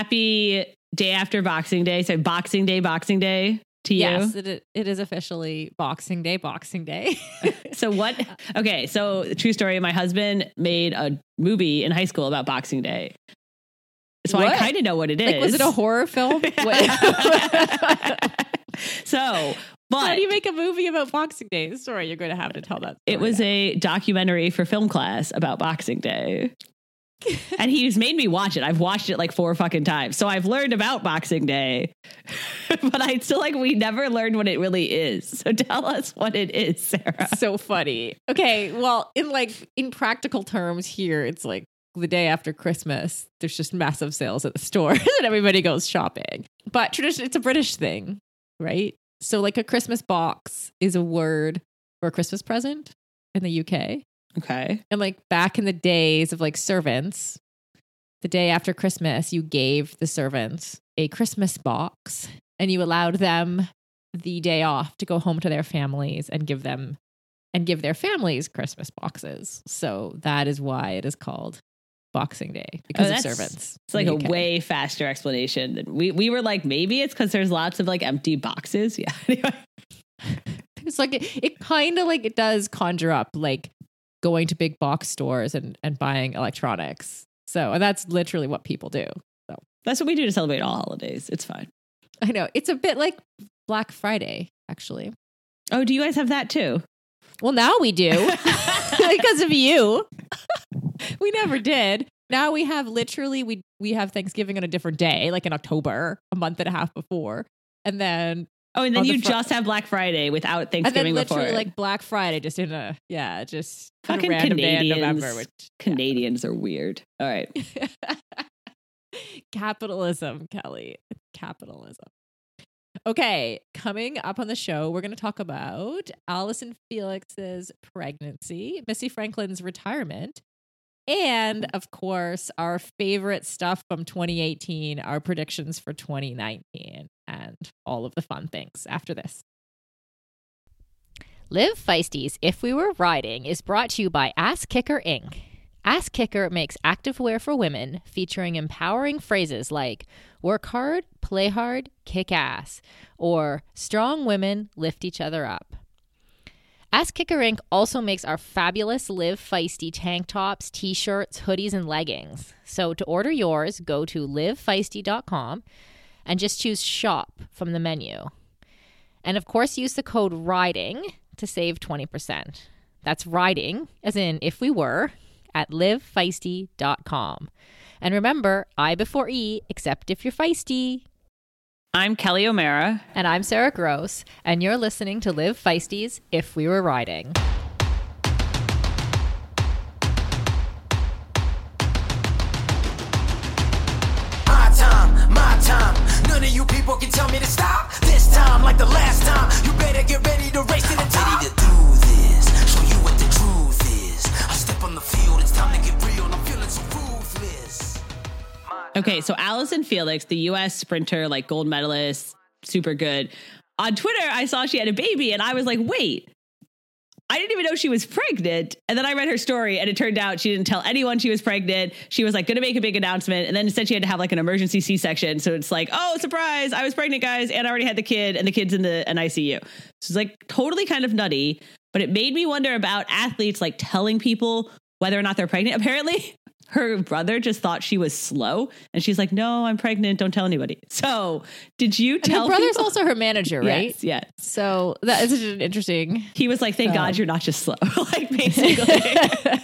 happy day after Boxing Day. So Boxing Day, Boxing Day to you. Yes, it, it is officially Boxing Day, Boxing Day. So what? Okay, so true story. My husband made a movie in high school about Boxing Day. So I kind of know what it is. like, was it a horror film? So, but How do you make a movie about Boxing Day? Sorry, you're going to have to tell that. it was now. a documentary for film class about Boxing Day. And he's made me watch it. I've watched it like four fucking times. So I've learned about Boxing Day. but I still like we never learned what it really is. So tell us what it is, Sarah. so funny. Okay, well, in like in practical terms here, it's like the day after Christmas, there's just massive sales at the stores and everybody goes shopping. But tradition it's a British thing, right? So like a Christmas box is a word for a Christmas present in the UK. Okay. And like back in the days of like servants, the day after Christmas, you gave the servants a Christmas box and you allowed them the day off to go home to their families and give them and give their families Christmas boxes. So that is why it is called Boxing Day because Oh, of servants. It's like a UK. way faster explanation we we were like maybe it's because there's lots of like empty boxes. Yeah. Anyway. It's like it, it kind of like it does conjure up like going to big box stores and and buying electronics. So and that's literally what people do. So that's what we do to celebrate all holidays. It's fine. I know. It's a bit like Black Friday, actually. Oh, do you guys have that too? Well, now we do because of you. we never did. Now we have literally we we have Thanksgiving on a different day, like in October, a month and a half before, and then Oh, and then On the you fr- just have Black Friday without and then Thanksgiving before. literally it. like Black Friday, just in a yeah, just Fucking random day in Canadians. November. Which, Canadians are weird. All right. Capitalism, Kelly. Capitalism. Okay, coming up on the show, we're going to talk about Allison Felix's pregnancy, Missy Franklin's retirement, and of course, our favorite stuff from 2018, our predictions for 2019, and all of the fun things after this. Live Feisties If We Were Riding is brought to you by Ass Kicker Inc. Ass Kicker makes activewear for women featuring empowering phrases like work hard, play hard, kick ass, or strong women lift each other up. Ass Kicker Inc. also makes our fabulous Live Feisty tank tops, t shirts, hoodies, and leggings. So to order yours, go to livefeisty.com and just choose shop from the menu. And of course, use the code RIDING to save 20%. That's riding, as in if we were, at livefeisty.com. And remember, I before E, except if you're feisty. I'm Kelly O'Mara. And I'm Sarah Gross, and you're listening to Live Feisties If We Were Riding. My time, my time. None of you people can tell me to stop. This time, like the last time, you better get ready to race to the top. Okay, so Allison Felix, the US sprinter, like gold medalist, super good. On Twitter, I saw she had a baby and I was like, wait, I didn't even know she was pregnant. And then I read her story and it turned out she didn't tell anyone she was pregnant. She was like going to make a big announcement and then said she had to have like an emergency C section. So it's like, oh, surprise, I was pregnant, guys, and I already had the kid and the kid's in the NICU. So it's like totally kind of nutty, but it made me wonder about athletes like telling people whether or not they're pregnant. Apparently, her brother just thought she was slow and she's like, no, I'm pregnant. Don't tell anybody. So did you And tell her brother's people? also her manager, right? Yes, yes. So that is an interesting. He was like, thank Oh. God you're not just slow. like basically.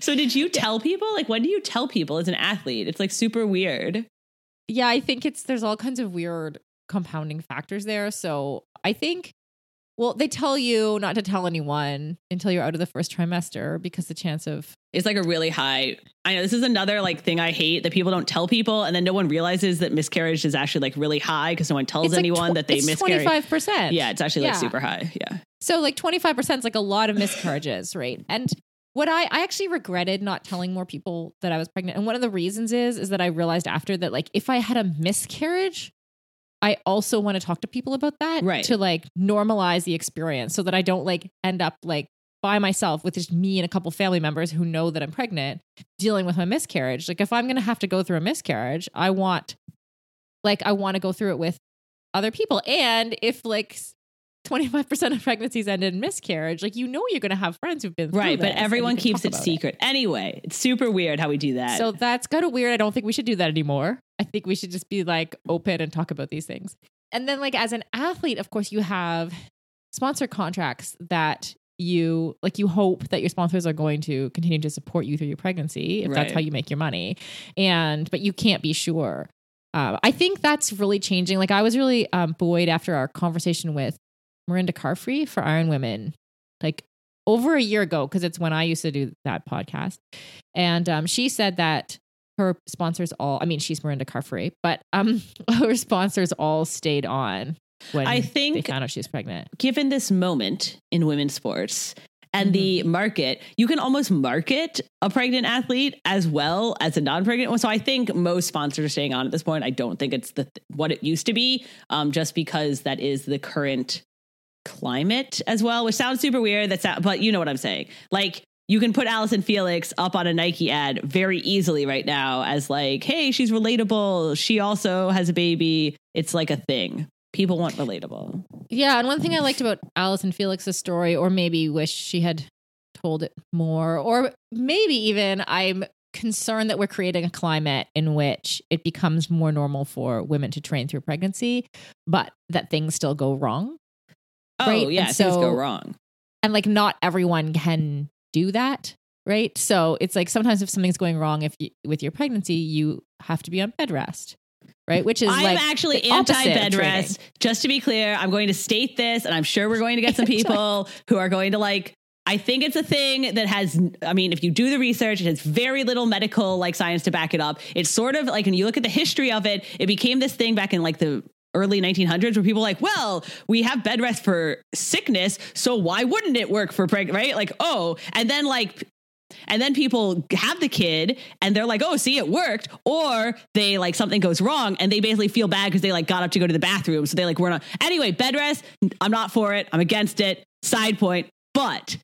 so did you tell people? Like when do you tell people as an athlete? It's like super weird. yeah, I think it's there's all kinds of weird compounding factors there. So I think, well, they tell you not to tell anyone until you're out of the first trimester because the chance of It's like a really high. I know this is another like thing I hate that people don't tell people, and then no one realizes that miscarriage is actually like really high because no one tells it's like anyone tw- that they it's miscarry. 25%. Yeah, it's actually like Yeah. super high. Yeah. So like 25% is like a lot of miscarriages, right? And what I I actually regretted not telling more people that I was pregnant. And one of the reasons is is that I realized after that like if I had a miscarriage, I also want to talk to people about that Right. to like normalize the experience so that I don't like end up like by myself with just me and a couple family members who know that I'm pregnant dealing with my miscarriage. Like if I'm going to have to go through a miscarriage, I want like I want to go through it with other people. And if like 25% of pregnancies end in miscarriage, like you know you're going to have friends who've been through Right, but everyone keeps it secret. Anyway, it's super weird how we do that. So that's kind of weird. I don't think we should do that anymore. I think we should just be like open and talk about these things. And then like as an athlete, of course, you have sponsor contracts that you like you hope that your sponsors are going to continue to support you through your pregnancy if that's how you make your money and but you can't be sure uh, i think that's really changing like i was really um, buoyed after our conversation with Mirinda Carfrae for Iron Women, like over a year ago, because it's when I used to do that podcast. And um, she said that her sponsors all, I mean, she's Mirinda Carfrae, but um, her sponsors all stayed on when I they think found out she was pregnant. given this moment in women's sports and the Mm-hmm. market, you can almost market a pregnant athlete as well as a non-pregnant one. So I think most sponsors are staying on at this point. I don't think it's the what it used to be, um, just because that is the current climate as well, which sounds super weird. That's but you know what I'm saying. Like you can put Allison Felix up on a Nike ad very easily right now as like, hey, she's relatable. She also has a baby. It's like a thing. People want relatable. Yeah, and one thing I liked about Allison Felix's story, or maybe wish she had told it more, or maybe even I'm concerned that we're creating a climate in which it becomes more normal for women to train through pregnancy, but that things still go wrong. Oh Right, yeah, and things go wrong. And like not everyone can do that. Right. So it's like sometimes if something's going wrong if you, with your pregnancy, you have to be on bed rest. Right. Which is I'm like actually anti bed rest. Just to be clear, I'm going to state this, and I'm sure we're going to get some people who are going to like. I think it's a thing that has. I mean, if you do the research, it has very little medical like science to back it up. It's sort of like when you look at the history of it, it became this thing back in like the early 1900s where people like, well, we have bed rest for sickness, so why wouldn't it work for pregnant? Right? Like, oh, and then like and then people have the kid and they're like, oh, see, it worked. Or they like something goes wrong and they basically feel bad because they like got up to go to the bathroom. So they like, we're not. Anyway, bed rest, I'm not for it. I'm against it. Side point. But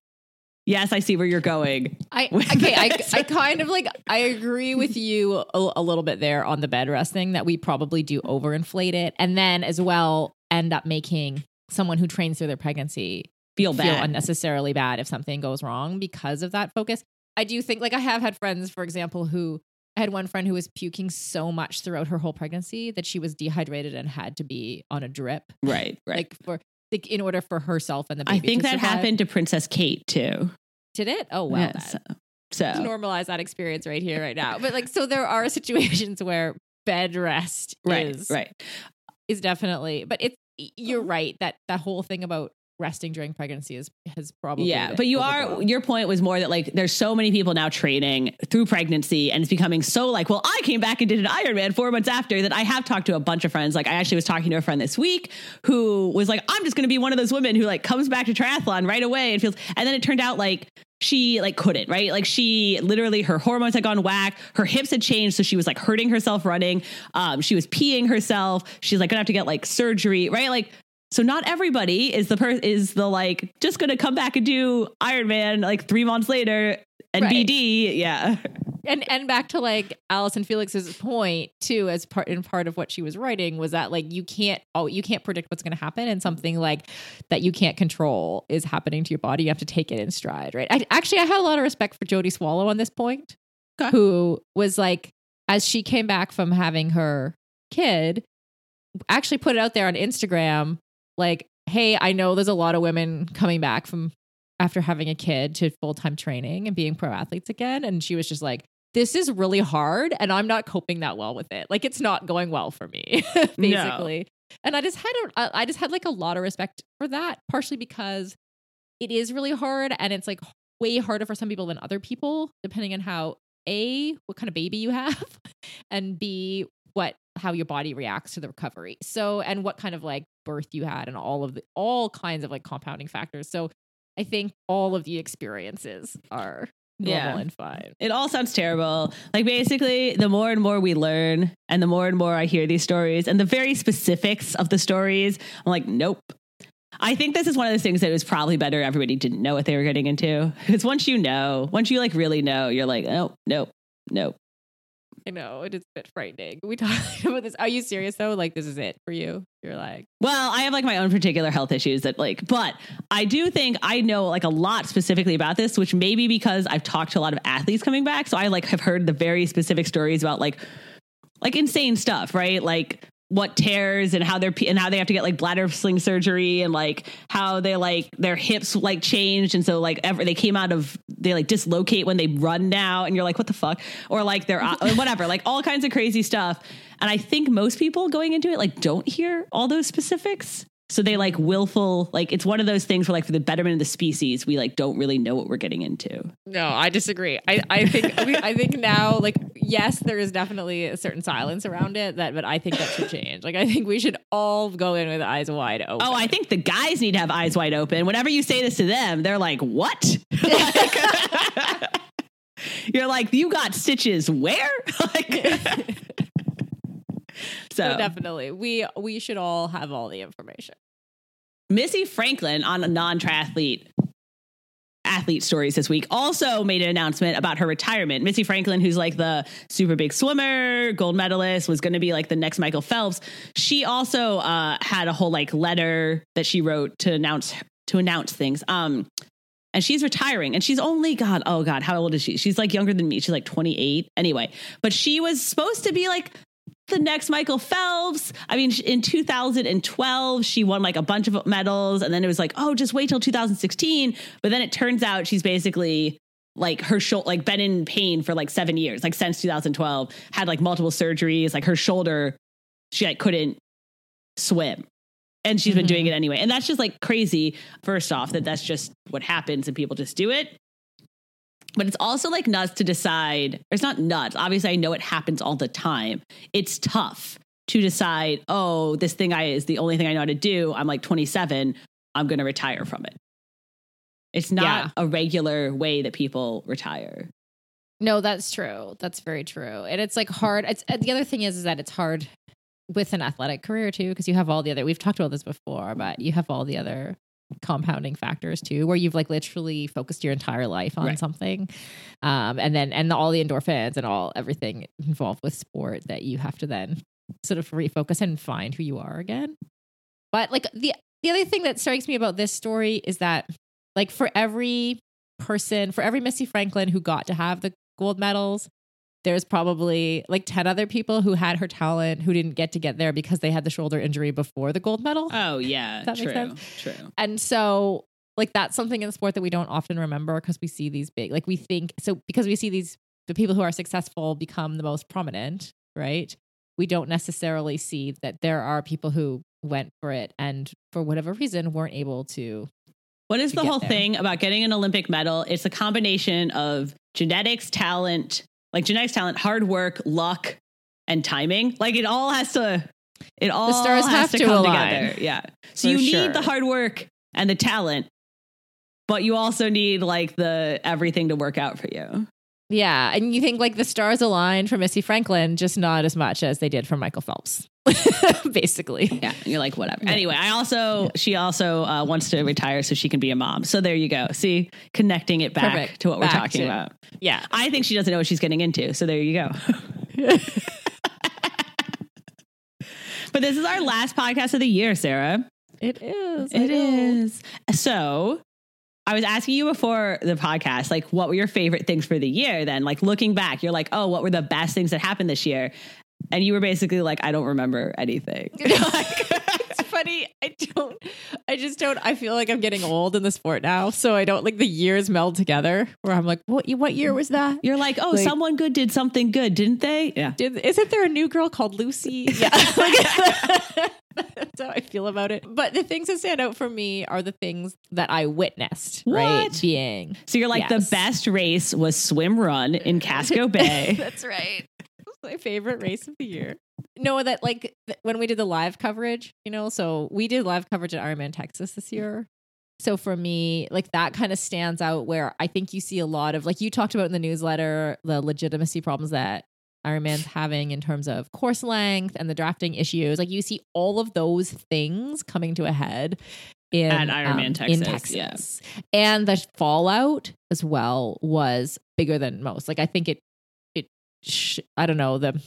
yes, I see where you're going. I okay, I. I kind of like I agree with you a, a little bit there on the bed rest thing that we probably do overinflate it, and then as well end up making someone who trains through their pregnancy Feel feel unnecessarily bad if something goes wrong because of that focus. I do think like I have had friends, for example, who I had one friend who was puking so much throughout her whole pregnancy that she was dehydrated and had to be on a drip, right, right. like for like in order for herself and the baby. I think that survive. happened to Princess Kate too. Did it? Oh wow. Yeah, so, so. to normalize that experience right here, right now. But like, so there are situations where bed rest right, is right. is definitely. But it's you're oh. right that that whole thing about resting during pregnancy is has probably Yeah, but you are your point was more that like there's so many people now training through pregnancy and it's becoming so like, well, I came back and did an Ironman four months after that I have talked to a bunch of friends. Like I actually was talking to a friend this week who was like, I'm just gonna be one of those women who like comes back to triathlon right away and feels and then it turned out like she like couldn't right like she literally her hormones had gone whack her hips had changed so she was like hurting herself running um she was peeing herself she's like gonna have to get like surgery right like so not everybody is the per is the like just gonna come back and do Iron Man like three months later and Right. BD. Yeah. and and back to like Allison Felix's point too, as part in part of what she was writing was that like you can't oh you can't predict what's going to happen, and something like that you can't control is happening to your body. You have to take it in stride, right? I actually I had a lot of respect for Jodie Swallow on this point, Okay. who was like as she came back from having her kid, actually put it out there on Instagram like, hey, I know there's a lot of women coming back from after having a kid to full time training and being pro athletes again. And she was just like, this is really hard and I'm not coping that well with it. Like, it's not going well for me, basically. And I just had a, I just had like a lot of respect for that, partially because it is really hard and it's like way harder for some people than other people, depending on how A, what kind of baby you have, and B, what how your body reacts to the recovery. So and what kind of like birth you had and all of the all kinds of like compounding factors. So I think all of the experiences are normal Yeah. and fine. It all sounds terrible. Like basically, the more and more we learn, and the more and more I hear these stories, and the very specifics of the stories, I'm like, nope. I think this is one of those things that it was probably better everybody didn't know what they were getting into. Because once you know, once you like really know, you're like, oh, nope, nope. I know it is a bit frightening. We talked about this. Are you serious though? Like this is it for you? You're like, Well, I have like my own particular health issues that like, but I do think I know like a lot specifically about this, which maybe because I've talked to a lot of athletes coming back. So I like have heard the very specific stories about like, like insane stuff, right? Like what tears and how they're and how they have to get like bladder sling surgery and like how they like their hips like changed. And so like ever they came out of they like dislocate when they run now. And you're like what the fuck? Or like they're whatever like all kinds of crazy stuff. And I think most people going into it like don't hear all those specifics. So they like willful like it's one of those things where like for the betterment of the species we like don't really know what we're getting into. No, I disagree. I I think I think now like yes, there is definitely a certain silence around it that, but I think that should change. Like I think we should all go in with eyes wide open. Oh, I think the guys need to have eyes wide open. Whenever you say this to them, they're like, "What?" Like- you're like, "You got stitches where?" like, so, So definitely, we we should all have all the information. Missy Franklin on a non-triathlete athlete stories this week also made an announcement about her retirement. Missy Franklin, who's like the super big swimmer, gold medalist, was going to be like the next Michael Phelps. She also uh, had a whole like letter that she wrote to announce to announce things. Um, and she's retiring and she's only god oh god how old is she she's like younger than me she's like 28 anyway but she was supposed to be like the next Michael Phelps. I mean, in 2012, she won like a bunch of medals. And then it was like, oh, just wait till 2016. But then it turns out she's basically like her shoulder, like been in pain for like seven years, like since 2012, had like multiple surgeries. Like her shoulder, she like couldn't swim. And she's been doing mm-hmm. it anyway. And that's just like crazy, first off, that that's just what happens and people just do it but it's also like nuts to decide. It's not nuts. Obviously, I know it happens all the time. It's tough to decide, oh, this thing I is the only thing I know how to do. I'm like 27. I'm going to retire from it. It's not Yeah. a regular way that people retire. No, that's true. That's very true. And it's like hard. It's uh, the other thing is, is that it's hard with an athletic career too, because you have all the other. We've talked about this before, but you have all the other compounding factors too, where you've like literally focused your entire life on Right. something, um, and then and all the endorphins and all everything involved with sport that you have to then sort of refocus and find who you are again. But like the the other thing that strikes me about this story is that like for every person, for every Missy Franklin who got to have the gold medals, there's probably like 10 other people who had her talent who didn't get to get there because they had the shoulder injury before the gold medal. Oh, yeah. That true. sense? True. And so like that's something in the sport that we don't often remember because we see these big like we think so because we see these the people who are successful become the most prominent, right? We don't necessarily see that there are people who went for it and for whatever reason weren't able to What is the whole there. thing about getting an Olympic medal? It's a combination of genetics, talent, like genetics, talent, hard work, luck, and timing. Like it all has to. It all stars has have to, to come align. together. Yeah. So For you sure. need the hard work and the talent, but you also need like the everything to work out for you. Yeah, and you think like the stars aligned for Missy Franklin, just not as much as they did for Michael Phelps, basically. Yeah, and you're like whatever. Anyway, I also she also uh, wants to retire so she can be a mom. So there you go. See, connecting it back Perfect. to what we're talking to- about. Yeah, I think she doesn't know what she's getting into. So there you go. but this is our last podcast of the year, Sarah. it is. It is. So I was asking you before the podcast, like, what were your favorite things for the year? Then, like, looking back, you're like, oh, what were the best things that happened this year? And you were basically like, I don't remember anything. it's funny. I don't. I just don't. I feel like I'm getting old in the sport now, so I don't like the years meld together. Where I'm like, what? What year was that? You're like, oh, Like- someone good did something good, didn't they? Yeah. Did, isn't there a new girl called Lucy? Yeah. That's how I feel about it. But the things that stand out for me are the things that I witnessed, right? What? Being So you're like, Yes. the best race was swim run in Casco Bay. That's right. My favorite race of the year. No, that like th- when we did the live coverage, you know, so we did live coverage at Ironman Texas this year. So for me, like that kind of stands out where I think you see a lot of like you talked about in the newsletter, the legitimacy problems that Ironman's having in terms of course length and the drafting issues. Like you see all of those things coming to a head in At Ironman, um, Texas, in Texas, and the fallout as well was bigger than most. Like I think it, sh- I don't know the,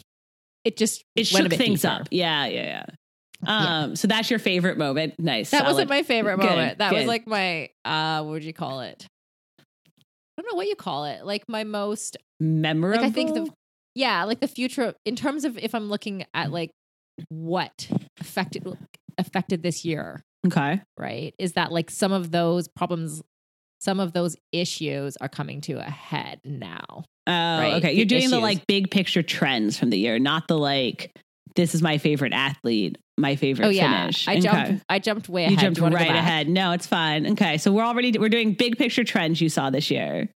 it just It shook things deeper. up. Yeah, yeah, yeah. Yeah. Um, so that's your favorite moment. Nice. That solid. wasn't my favorite Good, moment. That was like my uh what would you call it? I don't know what you call it. Like my most memorable. like I think the yeah, like the future in terms of if I'm looking Mm. at like what affected affected this year, okay. right? Is that like some of those problems some of those issues are coming to a head now. Oh, Right, okay. You're doing the like big picture trends from the year, not the like. This is my favorite athlete. My favorite oh yeah. finish. I Okay. jumped I jumped way You jumped you right ahead. No, it's fine. Okay, so we're already we're doing big picture trends you saw this year.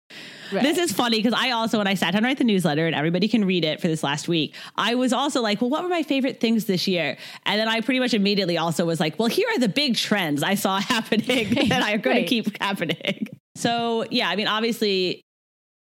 Right. This is funny because I also, when I sat down to write the newsletter and everybody can read it for this last week, I was also like, well, what were my favorite things this year? And then I pretty much immediately also was like, well, here are the big trends I saw happening that are going Right. to keep happening. So, yeah, I mean, obviously,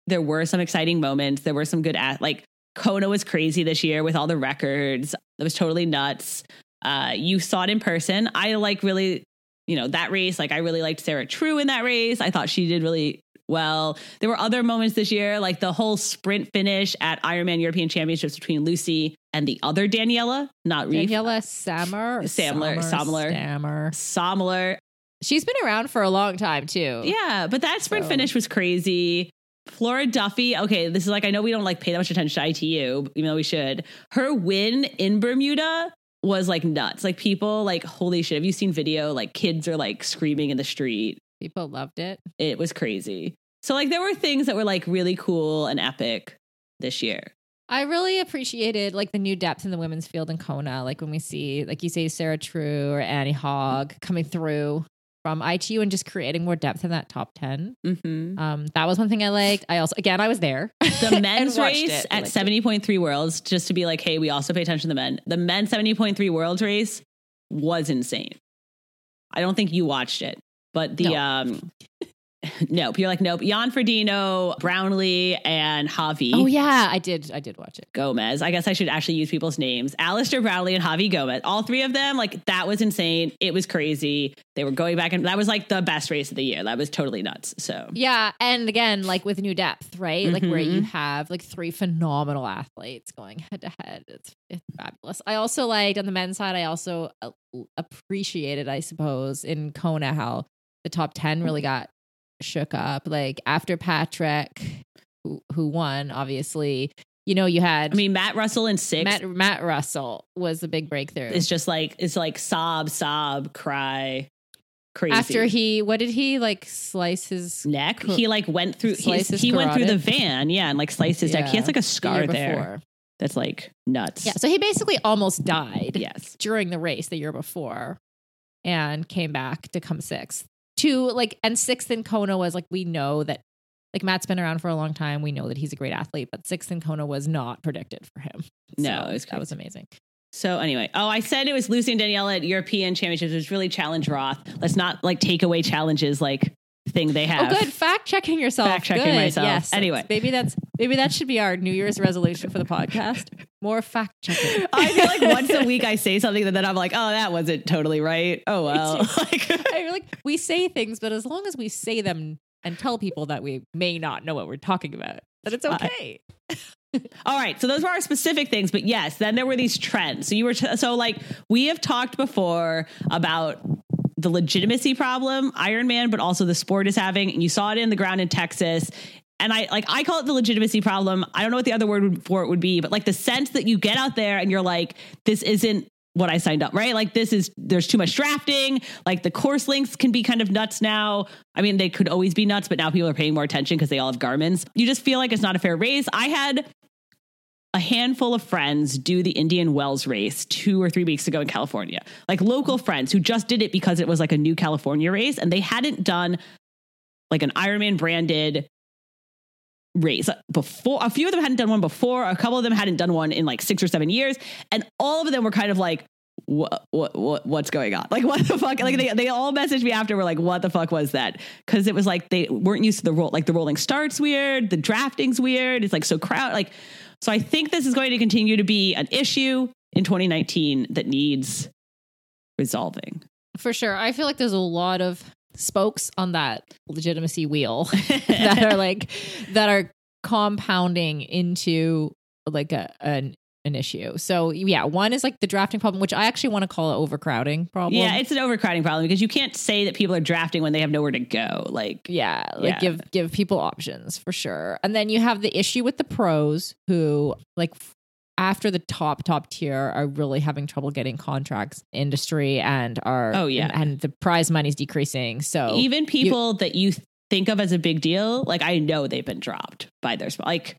there were some exciting moments. There were some good, at like, Kona was crazy this year with all the records. It was totally nuts. Uh, you saw it in person. I like really, you know, that race. Like, I really liked Sarah True in that race. I thought she did really well. There were other moments this year, like the whole sprint finish at Ironman European Championships between Lucy and the other Daniela, not Ryf. Daniela Sammer, Samler, Samler. Sammer. Somler. She's been around for a long time too. Yeah, but that sprint So- finish was crazy. Flora Duffy, okay, this is like, I know we don't like pay that much attention to ITU, even though we should. Her win in Bermuda was like nuts. Like people, like, holy shit, have you seen video? Like kids are like screaming in the street. People loved it. It was crazy. So, like, there were things that were like really cool and epic this year. I really appreciated like the new depth in the women's field in Kona. Like when we see, like you say, Sarah True or Annie Haug coming through from ITU and just creating more depth in that top 10. hmm Um, that was one thing I liked. I also, again, I was there. The men's race it. At 70.3 worlds, just to be like, hey, we also pay attention to the men. The men's 70.3 worlds race was insane. I don't think you watched it, but the No. um nope. You're like, nope. Jan Frodeno, Brownlee, and Javi Oh yeah, I did. I did watch it. Gomez. I guess I should actually use people's names. Alistair Brownlee and Javi Gomez. All three of them, like that was insane. It was crazy. They were going back and that was like the best race of the year. That was totally nuts. So Yeah, and again, like with new depth, right? Like where you Mhm. have like three phenomenal athletes going head to head. It's it's fabulous. I also liked on the men's side. I also uh, appreciated, I suppose, in Kona how the top ten really got shook up. Like after Patrick, who who won, obviously, you know, you had. I mean, Matt Russell in six Matt Matt Russell was a big breakthrough. It's just like it's like sob, sob, cry, crazy. After he, what did he like slice his neck, Cor- he like went through. He, he went through the van, yeah, and like sliced his neck. He has like a scar year there that's like nuts. Yeah, so he basically almost died. Yes. during the race the year before and came back to come sixth. Two, like, and sixth in Kona was like, we know that, like, Matt's been around for a long time. We know that he's a great athlete, but sixth in Kona was not predicted for him. No, So it was that was amazing. So anyway, oh, I said it was Lucy and Danielle at European Championships. It was really Challenge Roth. Let's not like take away challenges like thing they oh, have. Oh, good. Fact checking yourself. Fact-checking Good. myself. Yes. Anyway. maybe that's maybe that should be our New Year's resolution for the podcast. More fact checking. I feel like once a week I say something that then I'm like, oh, that wasn't totally right. Oh well. like, I like we say things, but as long as we say them and tell people that we may not know what we're talking about, that it's okay. All right, so those were our specific things, but yes, then there were these trends. So you were t- so like we have talked before about the legitimacy problem Iron Man, but also the sport is having, and you saw it in the ground in Texas. And I like I call it the legitimacy problem. I don't know what the other word for it would be, but like the sense that you get out there and you're like, this isn't what I signed up, right? Like this is there's too much drafting. Like the course links can be kind of nuts now. I mean, they could always be nuts, but now people are paying more attention because they all have Garmin's. You just feel like it's not a fair race. I had a handful of friends do the Indian Wells race two or three weeks ago in California. Like local friends who just did it because it was like a new California race and they hadn't done like an Ironman branded race before. A few of them hadn't done one before. A couple of them hadn't done one in like six or seven years. And all of them were kind of like, what, what, what, what's going on? Like, what the fuck? Like, they, they all messaged me after, were like, what the fuck was that? Cause it was like, they weren't used to the roll, like the rolling starts weird, the drafting's weird. It's like so crowd, like, so I think this is going to continue to be an issue in 2019 that needs resolving. For sure. I feel like there's a lot of spokes on that legitimacy wheel that are like that are compounding into like a an an issue. So yeah, one is like the drafting problem, which I actually want to call an overcrowding problem. Yeah, it's an overcrowding problem because you can't say that people are drafting when they have nowhere to go. Like, yeah, like Yeah. give give people options for sure. And then you have the issue with the pros who like after the top top tier are really having trouble getting contracts industry and are Oh, yeah. and, and the prize money's decreasing. So even people that you think of as a big deal, like I know they've been dropped by their like.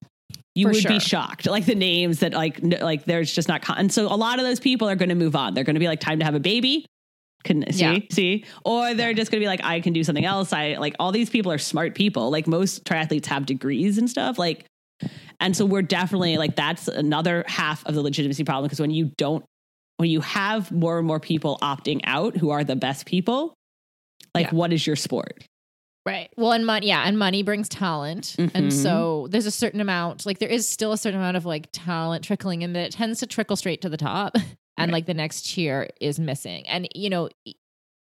You For would sure. be shocked, like the names that, like, n- like there's just not. Con- and so a lot of those people are going to move on. They're going to be like, time to have a baby. Can see, Yeah. see, or they're just going to be like, I can do something else. I like all these people are smart people. Like most triathletes have degrees and stuff. Like, and so we're definitely like that's another half of the legitimacy problem because when you don't, when you have more and more people opting out who are the best people, like Yeah. what is your sport? Right. Well, and money, yeah, and money brings talent, and Mhm. so there's a certain amount, like there is still a certain amount of like talent trickling in that it tends to trickle straight to the top, and Right. like the next tier is missing, and you know,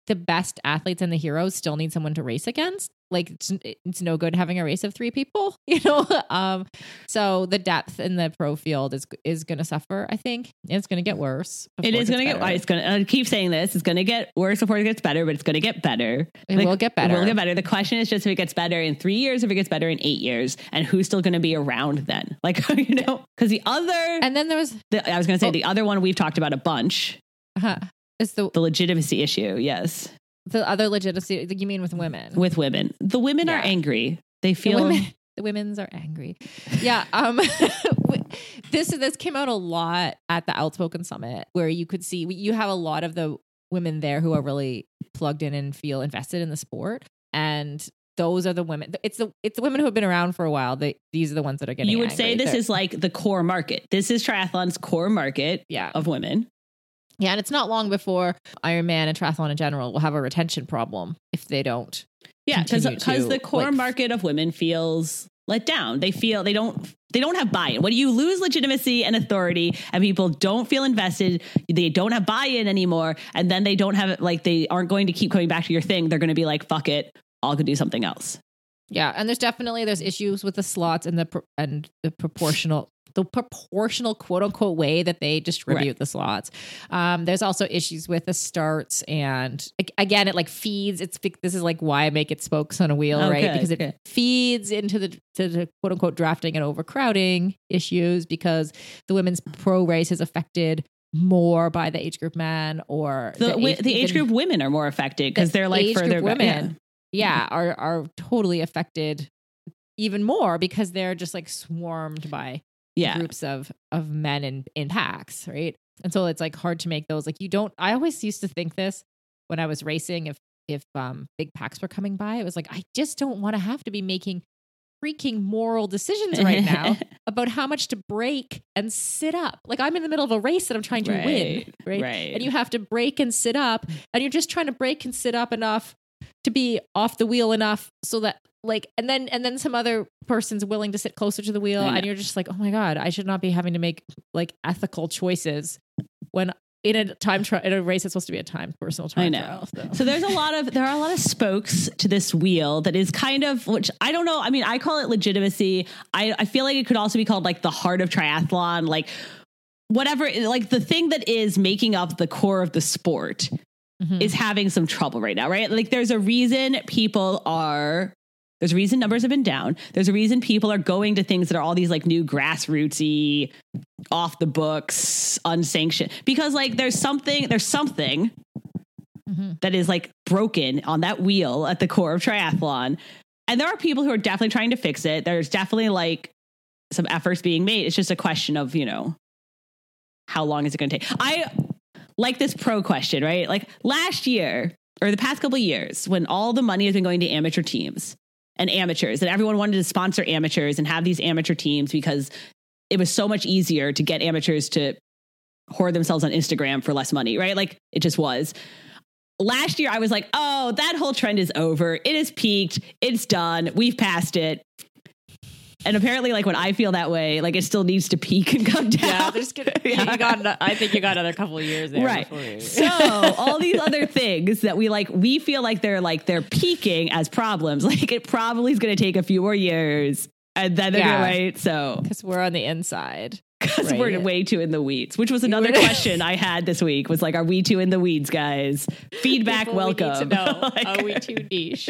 the best athletes and the heroes still need someone to race against. Like it's, it's no good having a race of three people, you know. um, so the depth in the pro field is is going to suffer. I think it's going to get worse. It is going to get. It's going. I keep saying this. It's going to get worse before it gets better, but it's going to get better. It Like, will get better. It will get better. The question is just if it gets better in three years, if it gets better in eight years, and who's still going to be around then? Like you know, because the other, And then there was the, I was going to say Oh. the other one we've talked about a bunch. uh, is the The legitimacy issue. Yes, the other legitimacy. You mean with women? with women, the women are angry. They the feel. women, the women's are angry. Yeah. Um, this this came out a lot at the Outspoken Summit, where you could see you have a lot of the women there who are really plugged in and feel invested in the sport, and those are the women. It's the it's the women who have been around for a while. They, these are the ones that are getting. You would say this They're- is like the core market. This is triathlon's core market yeah of women. Yeah, and it's not long before Ironman and triathlon in general will have a retention problem if they don't. Yeah, because to, the core like, market of women feels let down. They feel they don't they don't have buy-in. When you lose legitimacy and authority and people don't feel invested, they don't have buy-in anymore, and then they don't have it like they aren't going to keep coming back to your thing. They're going to be like, fuck it, I'll go do something else. Yeah, and there's definitely there's issues with the slots and the pro- and the proportional the proportional quote unquote way that they distribute Right. the slots. Um, there's also issues with the starts and again it like feeds. It's this is like why I make it spokes on a wheel, Oh, right? Because it feeds into the to the quote unquote drafting and overcrowding issues because the women's pro race is affected more by the age group man or The, the age even- group women are more affected because the they're like age further women yeah are are totally affected even more because they're just like swarmed by Yeah, groups of of men in in packs right? And so it's like hard to make those like you don't i always used to think this when i was racing if if um big packs were coming by it was like i just don't want to have to be making freaking moral decisions right now about how much to break and sit up. Like i'm in the middle of a race that i'm trying to win Right, right? Right. and you have to break and sit up and you're just trying to break and sit up enough to be off the wheel enough so that like and then and then some other person's willing to sit closer to the wheel and you're just like oh my god i should not be having to make like ethical choices when in a time trial in a race that's supposed to be a time personal time I know. trial so. So there's a lot of there are a lot of spokes to this wheel that is kind of which I don't know. I mean, I call it legitimacy. I, I feel like it could also be called like the heart of triathlon, like whatever like the thing that is making up the core of the sport Mhm. is having some trouble right now, right? Like there's a reason people are there's a reason numbers have been down. There's a reason people are going to things that are all these like new grassrootsy, off the books, unsanctioned. Because like there's something, there's something Mhm. that is like broken on that wheel at the core of triathlon. And there are people who are definitely trying to fix it. There's definitely like some efforts being made. It's just a question of, you know, how long is it going to take? I like this pro question, right? Like last year or the past couple of years when all the money has been going to amateur teams and amateurs and everyone wanted to sponsor amateurs and have these amateur teams because it was so much easier to get amateurs to hoard themselves on Instagram for less money, right? Like it just was. Last year I was like, "Oh, that whole trend is over. It has peaked. It's done. We've passed it." And apparently, like when I feel that way, like it still needs to peak and come down. Yeah, there's gonna. Yeah. You got. I think you got another couple of years there. right. before you- So all these other things that we like, we feel like they're like they're peaking as problems. Like it probably is going to take a few more years, and then they're Yeah. gonna right. So because we're on the inside. because Right. we're way too in the weeds, which was another question I had this week. Was like, are we too in the weeds, guys? Feedback, People we welcome. know. Like- Are we too niche?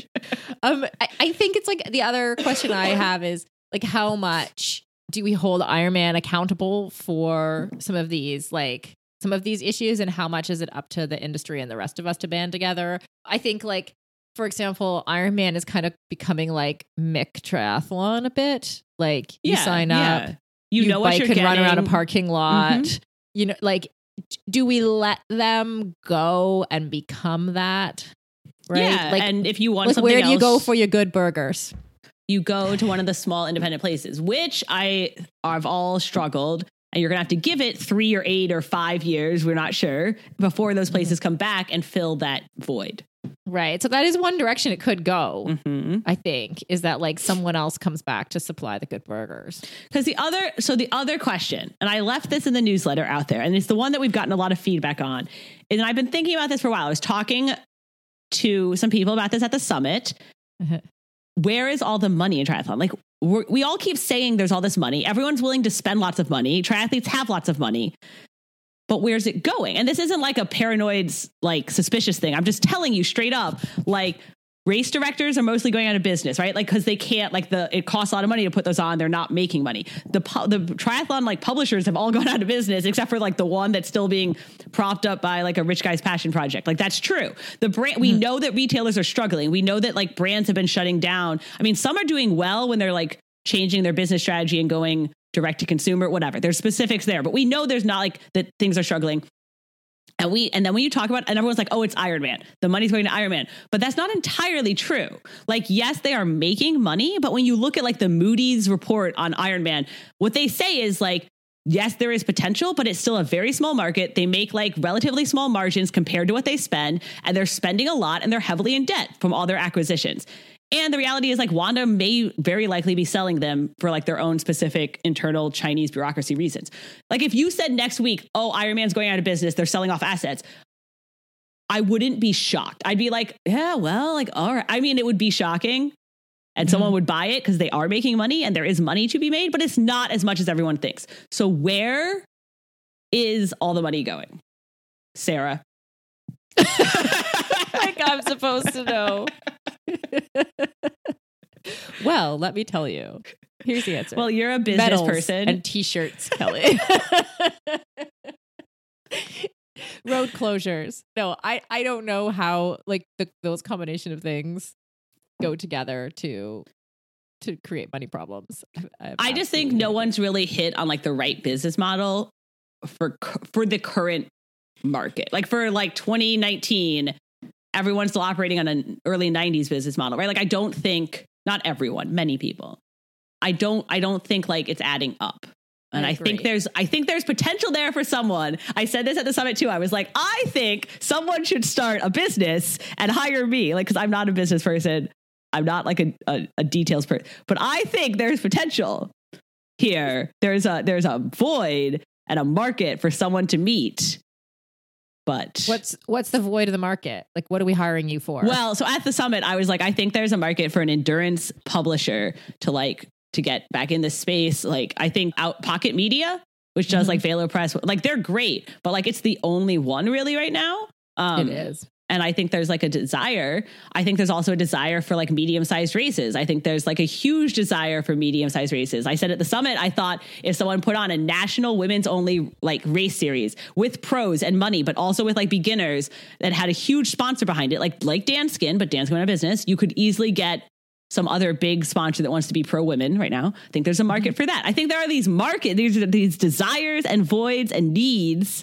Um, I, I think it's like the other question I have is like how much do we hold Iron Man accountable for some of these like some of these issues, and how much is it up to the industry and the rest of us to band together? I think like. For example, Iron Man is kind of becoming like Mick Triathlon a bit. Like you Yeah, sign yeah. up, You, you know what bike you're and run around a getting. Mm-hmm. parking lot. You know, like, do we let them go and become that? Right? Yeah, like, and if you want like where do you go for your good burgers? You go to one of the small independent places, which I have all struggled. And you're gonna have to give it three or eight or five years, we're not sure, before those places come back and fill that void. Right. So that is one direction it could go. Mm-hmm. I think is that like someone else comes back to supply the good burgers. Because the other, so the other question, and I left this in the newsletter out there, and it's the one that we've gotten a lot of feedback on. And I've been thinking about this for a while. I was talking to some people about this at the summit. Where is all the money in triathlon? Like, we all keep saying there's all this money. Everyone's willing to spend lots of money. Triathletes have lots of money. But where's it going? And this isn't like a paranoid, like suspicious thing. I'm just telling you straight up, like race directors are mostly going out of business, right? Like because they can't, like the it costs a lot of money to put those on. They're not making money. The the triathlon like publishers have all gone out of business except for like the one that's still being propped up by like a rich guy's passion project. Like that's true. The brand we mm-hmm. know that retailers are struggling. We know that like brands have been shutting down. I mean, some are doing well when they're like changing their business strategy and going direct to consumer, whatever. There's specifics there, but we know there's not like that things are struggling. And we and then when you talk about and everyone's like, oh, it's Iron Man. The money's going to Iron Man. But that's not entirely true. Like, yes, they are making money, but when you look at like the Moody's report on Iron Man, what they say is like, yes, there is potential, but it's still a very small market. They make like relatively small margins compared to what they spend, and they're spending a lot and they're heavily in debt from all their acquisitions. And the reality is, like, Wanda may very likely be selling them for like their own specific internal Chinese bureaucracy reasons. Like, if you said next week, oh, Iron Man's going out of business, they're selling off assets, I wouldn't be shocked. I'd be like, yeah, well, like, all right. I mean, it would be shocking and mm-hmm. someone would buy it because they are making money and there is money to be made, but it's not as much as everyone thinks. So, where is all the money going? Sarah. like I'm supposed to know. well, let me tell you. Here's the answer. Well, you're a business Medals person. and t-shirts, Kelly. Road closures. No, I I don't know how like the, those combination of things go together to to create money problems. I, I just think no one's really hit on like the right business model for for the current market. Like for like 2019, everyone's still operating on an early 90s business model, right? Like I don't think not everyone, many people. I don't I don't think like it's adding up. And I I, think there's I think there's potential there for someone. I said this at the summit too. I was like, I think someone should start a business and hire me, like because I'm not a business person. I'm not like a, a, a details person, but I think there's potential here. There's a there's a void and a market for someone to meet. But What's what's the void of the market? Like what are we hiring you for? well, so at the summit, I was like, I think there's a market for an endurance publisher to like to get back in this space. Like, I think out Pocket Media, which does Mhm. like Velo Press, like they're great, but like it's the only one really right now. Um, it is. And I think there's like a desire. I think there's also a desire for like medium sized races. I think there's like a huge desire for medium sized races. I said at the summit, I thought if someone put on a national women's only like race series with pros and money, but also with like beginners that had a huge sponsor behind it, like like Danskin, but Danskin went out business, you could easily get some other big sponsor that wants to be pro women right now. I think there's a market mm-hmm. for that. I think there are these market, these these desires and voids and needs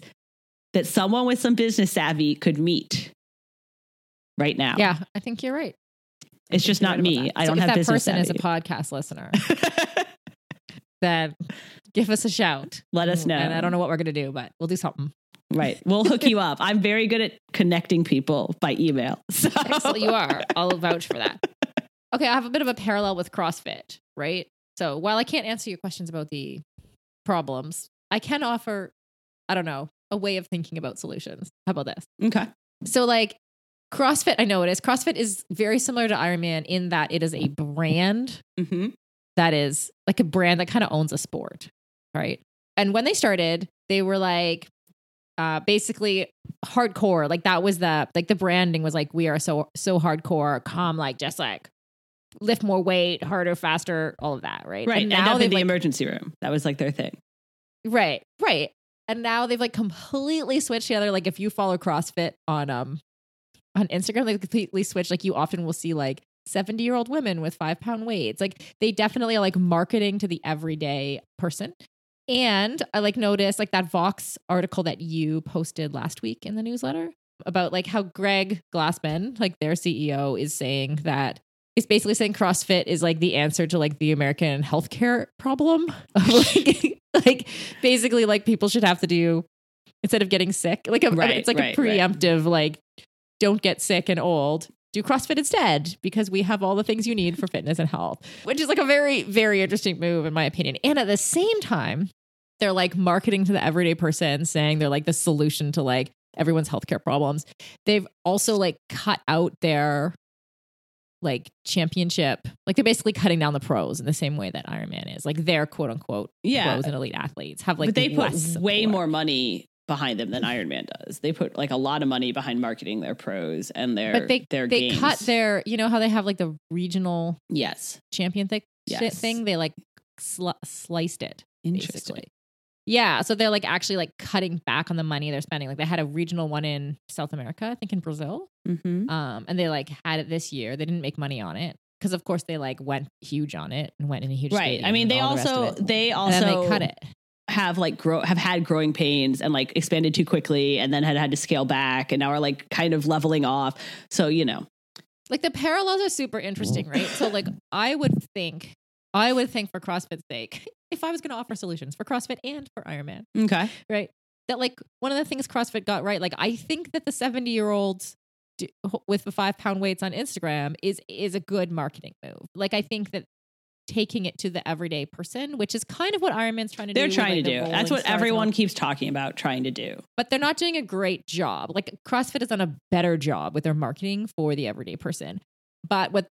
that someone with some business savvy could meet right now. Yeah, I think you're right. It's just not right me. I So don't if have that business person is a podcast listener, then give us a shout. Let us know. And I don't know what we're gonna do, but we'll do something. Right. We'll hook you up. I'm very good at connecting people by email. So Excellent, you are. I'll vouch for that. Okay, I have a bit of a parallel with CrossFit, right? So while I can't answer your questions about the problems, I can offer, I don't know, a way of thinking about solutions. How about this? Okay. So like CrossFit, I know it is. CrossFit is very similar to Ironman in that it is a brand Mm-hmm. that is like a brand that kind of owns a sport, right? And when they started, they were like uh basically hardcore. Like that was the like the branding was like we are so so hardcore, come like just like lift more weight, harder, faster, all of that, right? Right. And now in the like, emergency room. That was like their thing. right, right. And now they've like completely switched the other. Like if you follow CrossFit on um on Instagram, they've completely switched. Like you often will see like 70 year old women with five pound weights. Like they definitely are like marketing to the everyday person. And I like noticed like that Vox article that you posted last week in the newsletter about like how Greg Glassman, like their CEO, is saying that it's basically saying CrossFit is like the answer to like the American healthcare problem. Of like, like basically like people should have to do instead of getting sick. Like a, Right, it's like right, a right. preemptive like don't get sick and old. Do CrossFit instead because we have all the things you need for fitness and health, which is like a very, very interesting move, in my opinion. And at the same time, they're like marketing to the everyday person, saying they're like the solution to like everyone's healthcare problems. They've also like cut out their like championship, like they're basically cutting down the pros in the same way that Ironman is. Like their quote unquote Yeah. pros and elite athletes have like but they put way support. more money behind them than Ironman does. They put like a lot of money behind marketing their pros and their But they their they games. cut their you know how they have like the regional yes. champion thing Yes. thing they like sli- sliced it Interesting. basically. Yeah, so they're like actually like cutting back on the money they're spending. Like they had a regional one in South America, I think in Brazil. Mm-hmm. Um, and they like had it this year. They didn't make money on it because of course they like went huge on it and went in a huge Right. I mean, they all the rest of also they and also then they cut it. Have like grow have had growing pains and like expanded too quickly and then had had to scale back and now are like kind of leveling off. So you know, Like the parallels are super interesting, right? So like I would think I would think for CrossFit's sake, if I was going to offer solutions for CrossFit and for Ironman, okay, right? That like one of the things CrossFit got right, like I think that the 70 year olds with the five pound weights on Instagram is is a good marketing move. Like I think that taking it to the everyday person, which is kind of what Ironman's trying to they're do. with, trying like, to the do. That's what stars and all everyone keeps talking about trying to do. but they're not doing a great job. Like CrossFit has done a better job with their marketing for the everyday person. But what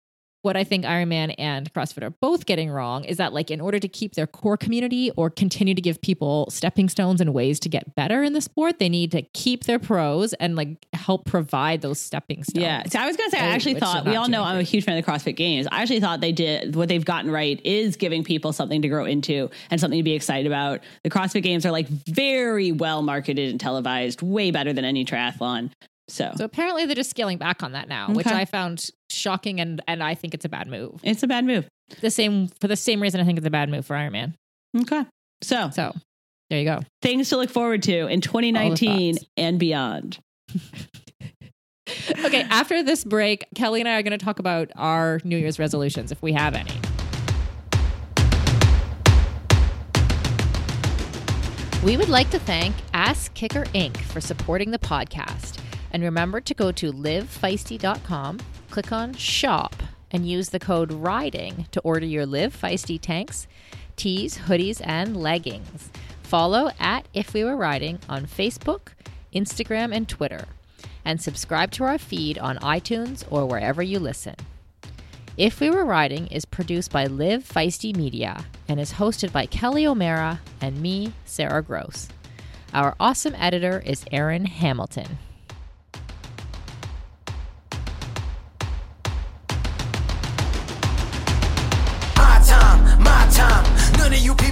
what I think Ironman and CrossFit are both getting wrong is that like in order to keep their core community or continue to give people stepping stones and ways to get better in the sport, they need to keep their pros and like help provide those stepping stones. Yeah. So I was going to say, I Oh, actually thought, we all know I'm a huge fan of the CrossFit Games. I actually thought they did what they've gotten right is giving people something to grow into and something to be excited about. The CrossFit Games are like very well marketed and televised, way better than any triathlon. So, So apparently they're just scaling back on that now, which I found shocking and and I think it's a bad move. it's a bad move. The same for the same reason I think it's a bad move for Ironman. Okay. So, So there you go. things to look forward to in 2019 and beyond. okay, after this break, Kelly and I are going to talk about our New Year's resolutions if we have any. We would like to thank Ask Kicker Inc. for supporting the podcast. And remember to go to livefeisty.com, click on shop, and use the code RIDING to order your Live Feisty tanks, tees, hoodies, and leggings. Follow at If We Were Riding on Facebook, Instagram, and Twitter. And subscribe to our feed on iTunes or wherever you listen. If We Were Riding is produced by Live Feisty Media and is hosted by Kelly O'Mara and me, Sarah Gross. Our awesome editor is Aaron Hamilton.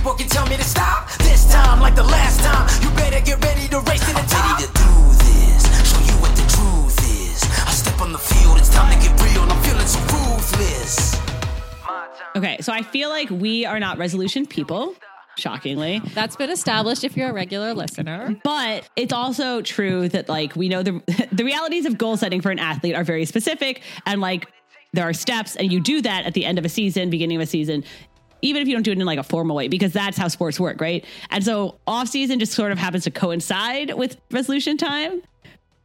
People can tell me to stop. This time, like the last time, you better get ready to race to the top. Ready to do this, show you what the truth is. I step on the field, it's time to get real. I'm feeling so ruthless. Okay. So I feel like we are not resolution people, shockingly. That's been established if you're a regular listener. But it's also true that like we know the the realities of goal setting for an athlete are very specific and like there are steps and you do that at the end of a season, beginning of a season, even if you don't do it in like a formal way because that's how sports work, right? And so off season just sort of happens to coincide with resolution time.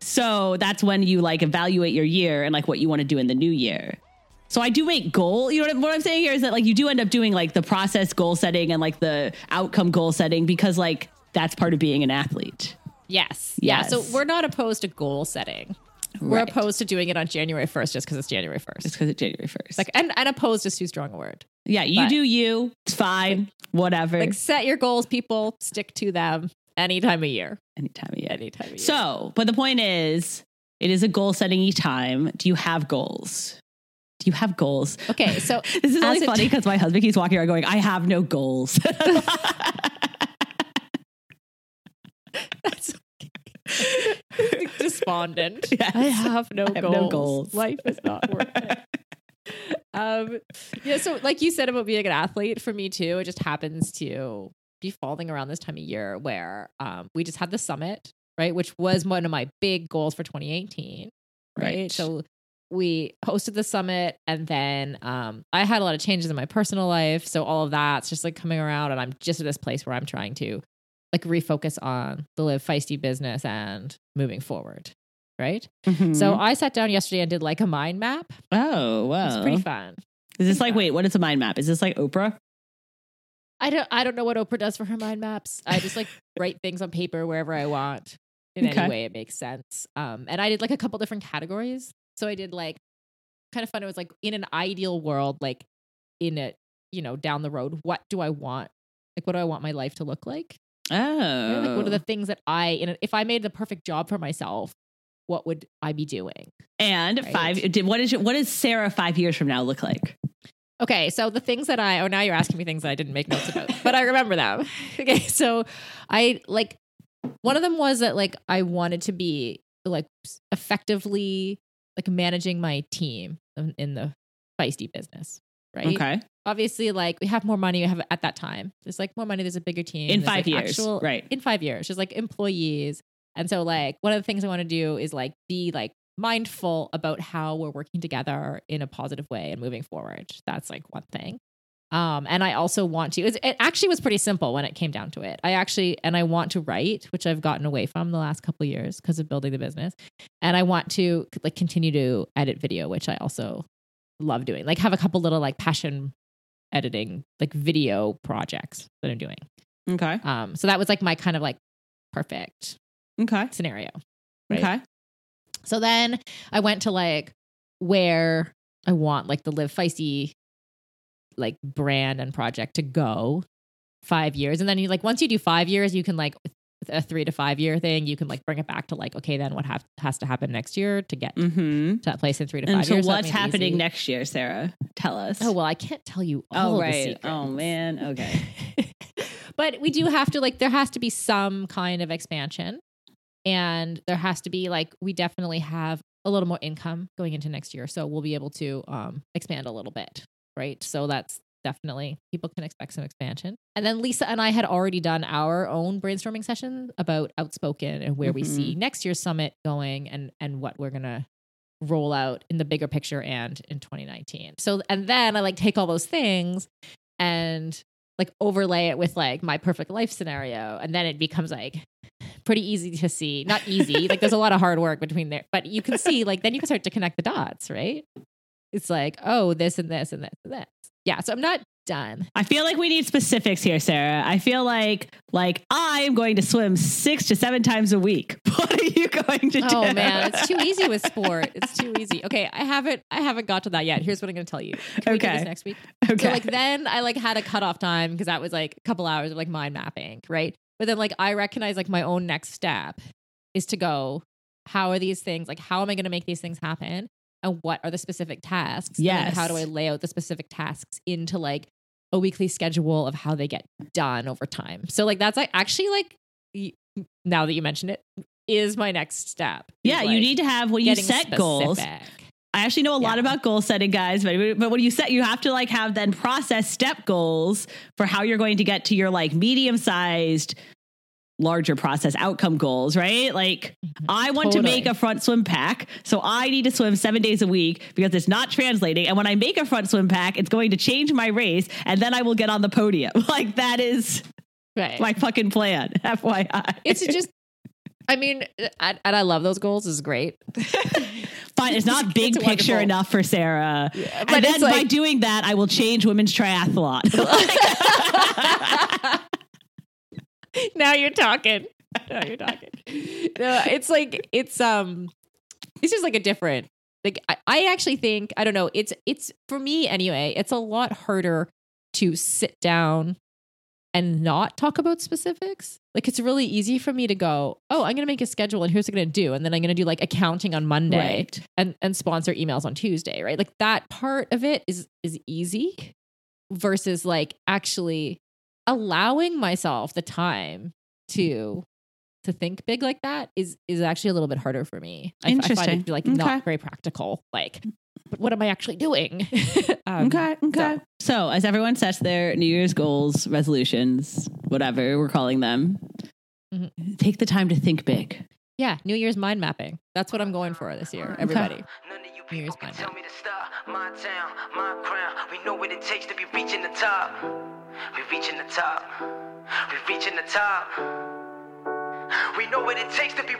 So that's when you like evaluate your year and like what you want to do in the new year. So I do make goal. You know what, what I'm saying here is that like you do end up doing like the process goal setting and like the outcome goal setting because like that's part of being an athlete. Yes. Yeah. So we're not opposed to goal setting. We're Right. opposed to doing it on January 1st just because it's January 1st. Just because it's January 1st. Like, and, and opposed is too strong a word. Yeah, you but- do you. It's fine. Whatever. Like, set your goals, people, stick to them any time of year. any time of year. Any time of year. So, but the point is, it is a goal setting time. Do you have goals? Do you have goals? okay. So, This is it- funny because my husband keeps walking around going, I have no goals. That's okay. despondent. Yes. I have no I have goals. no goals. Life is not worth it. Um, yeah. So, like you said about being an athlete, for me too, it just happens to be falling around this time of year where um, we just had the summit, right, which was one of my big goals for 2018. Right. Right. So we hosted the summit and then um, I had a lot of changes in my personal life. So all of that's just like coming around and I'm just at this place where I'm trying to like refocus on the live feisty business and moving forward. Right. Mhm. So I sat down yesterday and did like a mind map. oh, wow. It's pretty fun. Is this pretty like, fun. wait, what is a mind map? Is this like Oprah? I don't I don't know what Oprah does for her mind maps. I just like write things on paper wherever I want in Okay. any way it makes sense. Um and I did like a couple different categories. So I did like kind of fun. It was like in an ideal world, like in a you know, down the road, what do I want? Like what do I want my life to look like? Oh. Right? Like what are the things that I in a, if I made the perfect job for myself, what would I be doing? and Right. five, did, what is what does Sarah five years from now look like? Okay, so the things that I oh now you're asking me things that I didn't make notes about, but I remember them. Okay, so I like one of them was that like I wanted to be like effectively like managing my team in- the feisty business, right? Okay. Obviously, like we have more money. We have at that time. There's like more money. There's a bigger team In five like, years. actual- right. in five years, just like employees. And so, like, one of the things I want to do is like be like mindful about how we're working together in a positive way and moving forward. That's like one thing. Um, and I also want to. It, actually was pretty simple when it came down to it. I actually and I want to write, which I've gotten away from the last couple of years because of building the business. And I want to like continue to edit video, which I also love doing. Like have a couple little like passion editing like video projects that I'm doing. Okay. Um, so that was like my kind of like perfect Okay. scenario. Right. Okay. So then I went to like where I want like the Live Feisty like brand and project to go five years. And then you like once you do five years, you can like a three to five year thing, you can like bring it back to like, okay, then what have, has to happen next year to get Mm-hmm. to that place in three to And five so years. that what's happening easy. next year, Sarah? Tell us. Oh, well, I can't tell you all Oh, right. Oh, man. Okay. but we do have to like there has to be some kind of expansion and there has to be like we definitely have a little more income going into next year so we'll be able to um expand a little bit right? So that's definitely people can expect some expansion. And then lisa and i had already done our own brainstorming session about outspoken and where we see next year's summit going and and what we're gonna roll out in the bigger picture and in 2019 so and then i like take all those things and like overlay it with like my perfect life scenario and then it becomes like pretty easy to see not easy like there's a lot of hard work between there but you can see like then you can start to connect the dots right it's like oh this and this and this and this yeah so i'm not done I feel like we need specifics here, Sarah. I feel like like I am going to swim six to seven times a week. What are you going to oh, do? oh man it's too easy with sport it's too easy okay i haven't i haven't got to that yet here's what i'm going to tell you Can we do Okay. this next week Okay. So like then I like had a cutoff time because that was like a couple hours of like mind mapping, right? But then like I recognize like my own next step is to go, how are these things like how am I gonna make these things happen? And what are the specific tasks? Yes. how do I lay out the specific tasks into like a weekly schedule of how they get done over time? So like that's like actually like now that you mention it, is my next step. yeah, you need to have when you set goals. I actually know a lot about goal setting, guys, but but when you set, you have to like have then process step goals for how you're going to get to your like medium sized, larger process outcome goals, right? Like mm-hmm. I want to make a front swim pack, so I need to swim seven days a week because it's not translating. And when I make a front swim pack, it's going to change my race, and then I will get on the podium. Like that is Right. my fucking plan. FYI, it's just I mean, and I love those goals. Is great. but. It's not big It's picture wonderful. enough for Sarah. but and then it's by doing that, I will change women's triathlon. now you're talking. Now you're talking. No, it's like it's um it's just like a different like I, I actually think I don't know, it's it's for me anyway, it's a lot harder to sit down and not talk about specifics. Like it's really easy for me to go, oh, I'm gonna make a schedule and here's what I'm gonna do. And then I'm gonna do like accounting on Monday Right. and, and sponsor emails on Tuesday, right? Like that part of it is is easy versus like actually allowing myself the time to to think big like that is is actually a little bit harder for me. I, I find Interesting. it like Okay. not very practical. Like, but what am I actually doing? Um, okay. Okay. So, as everyone sets their New Year's goals, resolutions, whatever we're calling them, Mhm. take the time to think big. Yeah, New Year's mind mapping. That's what I'm going for this year. Everybody. None of you New Year's can mind tell me to stop. My town, my crown. We know what it takes to be reaching the top. We reaching the top. We reaching the top. We know what it takes to be